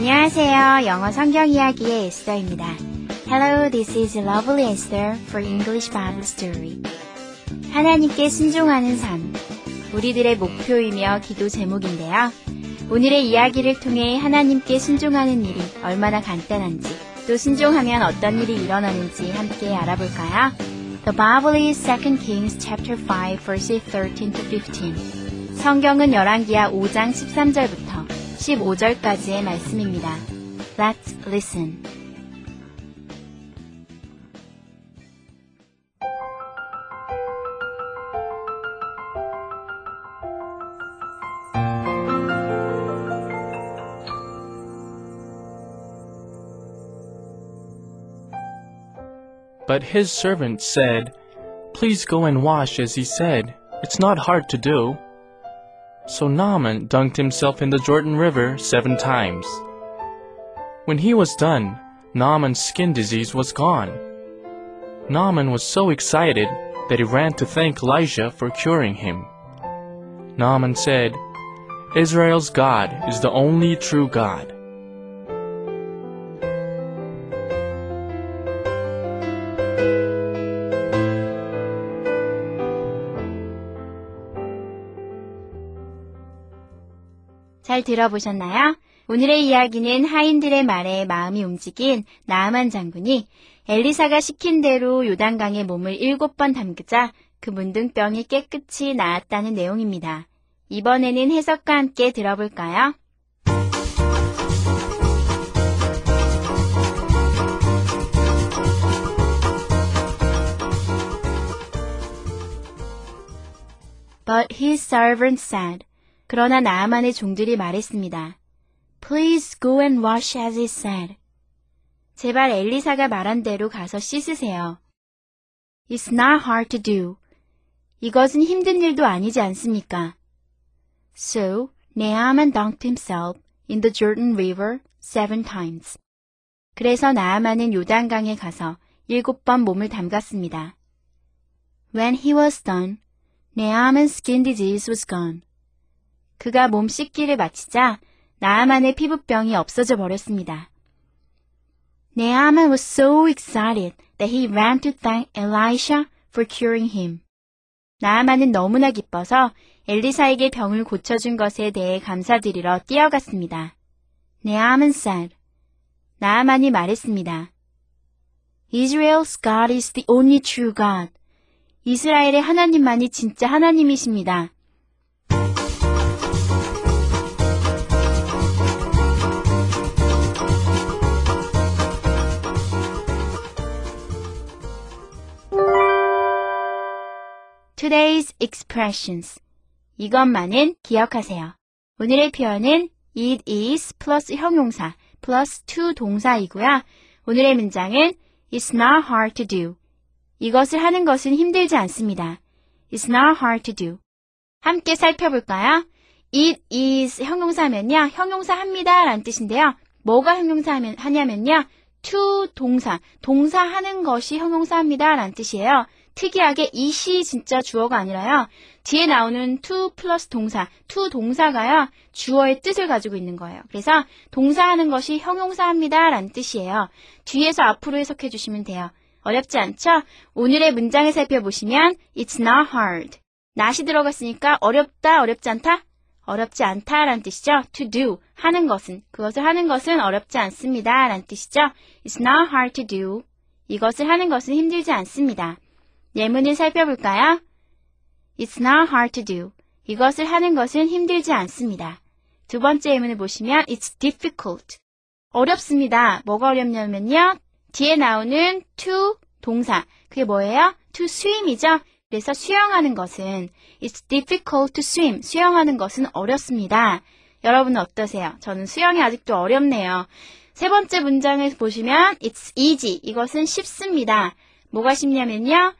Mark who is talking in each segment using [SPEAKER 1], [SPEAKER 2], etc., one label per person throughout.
[SPEAKER 1] 안녕하세요. 영어 성경 이야기의 에스더입니다. Hello, this is Lovely Esther for English Bible Story. 하나님께 순종하는 삶. 우리들의 목표이며 기도 제목인데요. 오늘의 이야기를 통해 하나님께 순종하는 일이 얼마나 간단한지, 또 순종하면 어떤 일이 일어나는지 함께 알아볼까요? The Bible is 2 Kings chapter 5 verses 13 to 15. 성경은 열왕기하 5장 13절부터 15절까지의 말씀입니다. Let's listen.
[SPEAKER 2] But his servant said, Please go and wash as he said. It's not hard to do. So Naaman dunked himself in the Jordan River seven times. When he was done, Naaman's skin disease was gone. Naaman was so excited that he ran to thank Elijah for curing him. Naaman said, Israel's God is the only true God.
[SPEAKER 1] 잘 들어보셨나요? 오늘의 이야기는 하인들의 말에 마음이 움직인 나아만 장군이 엘리사가 시킨 대로 요단강에 몸을 일곱 번 담그자 그 문둥병이 깨끗이 나았다는 내용입니다. 이번에는 해석과 함께 들어볼까요? But his servant said, 그러나 나아만의 종들이 말했습니다. Please go and wash as he said. 제발 엘리사가 말한 대로 가서 씻으세요. It's not hard to do. 이것은 힘든 일도 아니지 않습니까? So, Naaman dunked himself in the Jordan River seven times. 그래서 나아만은 요단강에 가서 일곱 번 몸을 담갔습니다. When he was done, Naaman's skin disease was gone. 그가 몸 씻기를 마치자 나아만의 피부병이 없어져 버렸습니다. Naaman was so excited that he ran to thank Elisha for curing him. 나아만은 너무나 기뻐서 엘리사에게 병을 고쳐준 것에 대해 감사드리러 뛰어갔습니다. Naaman said, 나아만이 말했습니다. Israel's God is the only true God. 이스라엘의 하나님만이 진짜 하나님이십니다. Today's expressions. 이것만은 기억하세요. 오늘의 표현은 it is 플러스 형용사 플러스 to 동사이고요. 오늘의 문장은 It's not hard to do. 이것을 하는 것은 힘들지 않습니다. It's not hard to do. 함께 살펴볼까요? It is 형용사면요. 형용사 합니다 라는 뜻인데요. 뭐가 형용사 하냐면요. to 동사, 동사 하는 것이 형용사 합니다 라는 뜻이에요. 특이하게 it이 진짜 주어가 아니라요. 뒤에 나오는 to 플러스 동사, to 동사가요. 주어의 뜻을 가지고 있는 거예요. 그래서 동사하는 것이 형용사합니다 라는 뜻이에요. 뒤에서 앞으로 해석해 주시면 돼요. 어렵지 않죠? 오늘의 문장을 살펴보시면 It's not hard. not이 들어갔으니까 어렵다, 어렵지 않다? 어렵지 않다 라는 뜻이죠. to do, 하는 것은, 그것을 하는 것은 어렵지 않습니다 라는 뜻이죠. It's not hard to do. 이것을 하는 것은 힘들지 않습니다. 예문을 살펴볼까요? It's not hard to do. 이것을 하는 것은 힘들지 않습니다. 두 번째 예문을 보시면 It's difficult. 어렵습니다. 뭐가 어렵냐면요. 뒤에 나오는 to 동사. 그게 뭐예요? to swim이죠. 그래서 수영하는 것은 It's difficult to swim. 수영하는 것은 어렵습니다. 여러분은 어떠세요? 저는 수영이 아직도 어렵네요. 세 번째 문장을 보시면 it's easy. 이것은 쉽습니다. 뭐가 쉽냐면요.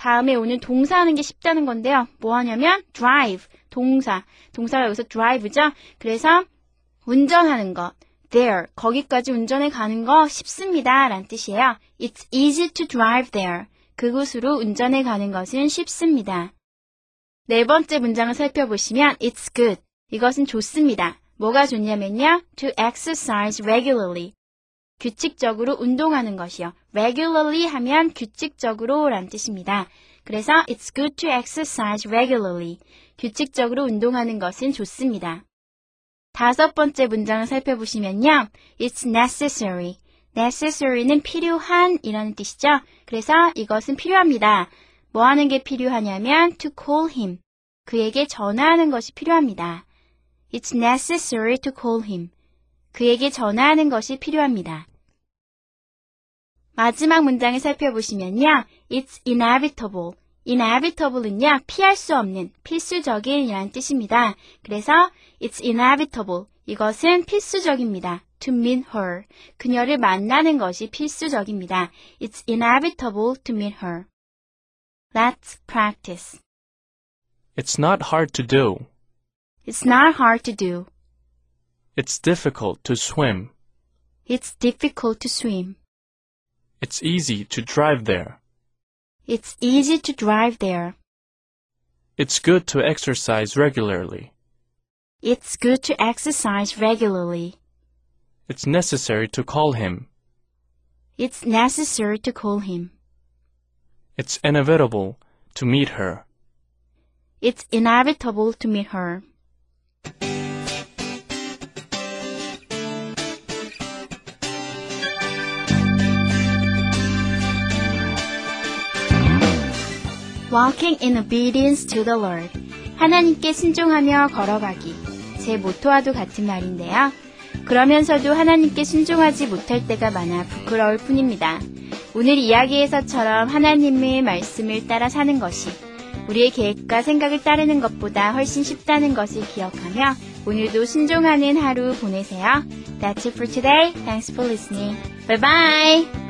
[SPEAKER 1] 다음에 오는 동사 하는 게 쉽다는 건데요. 뭐 하냐면 drive. 동사. 동사가 여기서 drive죠. 그래서 운전하는 것. there. 거기까지 운전해 가는 거 쉽습니다. 라는 뜻이에요. It's easy to drive there. 그곳으로 운전해 가는 것은 쉽습니다. 네 번째 문장을 살펴보시면 it's good. 이것은 좋습니다. 뭐가 좋냐면요. to exercise regularly. 규칙적으로 운동하는 것이요. regularly 하면 규칙적으로 라는 뜻입니다. 그래서 it's good to exercise regularly. 규칙적으로 운동하는 것은 좋습니다. 다섯 번째 문장을 살펴보시면요. It's necessary. necessary는 필요한 이라는 뜻이죠. 그래서 이것은 필요합니다. 뭐 하는 게 필요하냐면 to call him. 그에게 전화하는 것이 필요합니다. It's necessary to call him. 그에게 전화하는 것이 필요합니다. 마지막 문장을 살펴보시면요. It's inevitable. inevitable은요, 피할 수 없는, 필수적인 이라는 뜻입니다. 그래서 it's inevitable. 이것은 필수적입니다. to meet her. 그녀를 만나는 것이 필수적입니다. It's inevitable to meet her. Let's practice.
[SPEAKER 2] It's not hard to do.
[SPEAKER 1] It's not hard to do.
[SPEAKER 2] It's difficult to swim.
[SPEAKER 1] It's difficult to swim.
[SPEAKER 2] It's easy to drive there.
[SPEAKER 1] It's easy to drive there.
[SPEAKER 2] It's good to exercise regularly.
[SPEAKER 1] It's good to exercise regularly.
[SPEAKER 2] It's necessary to call him.
[SPEAKER 1] It's necessary to call him.
[SPEAKER 2] It's inevitable to meet her.
[SPEAKER 1] It's inevitable to meet her. Walking in obedience to the Lord. 하나님께 순종하며 걸어가기. 제 모토와도 같은 말인데요. 그러면서도 하나님께 순종하지 못할 때가 많아 부끄러울 뿐입니다. 오늘 이야기에서처럼 하나님의 말씀을 따라 사는 것이 우리의 계획과 생각을 따르는 것보다 훨씬 쉽다는 것을 기억하며 오늘도 순종하는 하루 보내세요. That's it for today. Thanks for listening. Bye bye.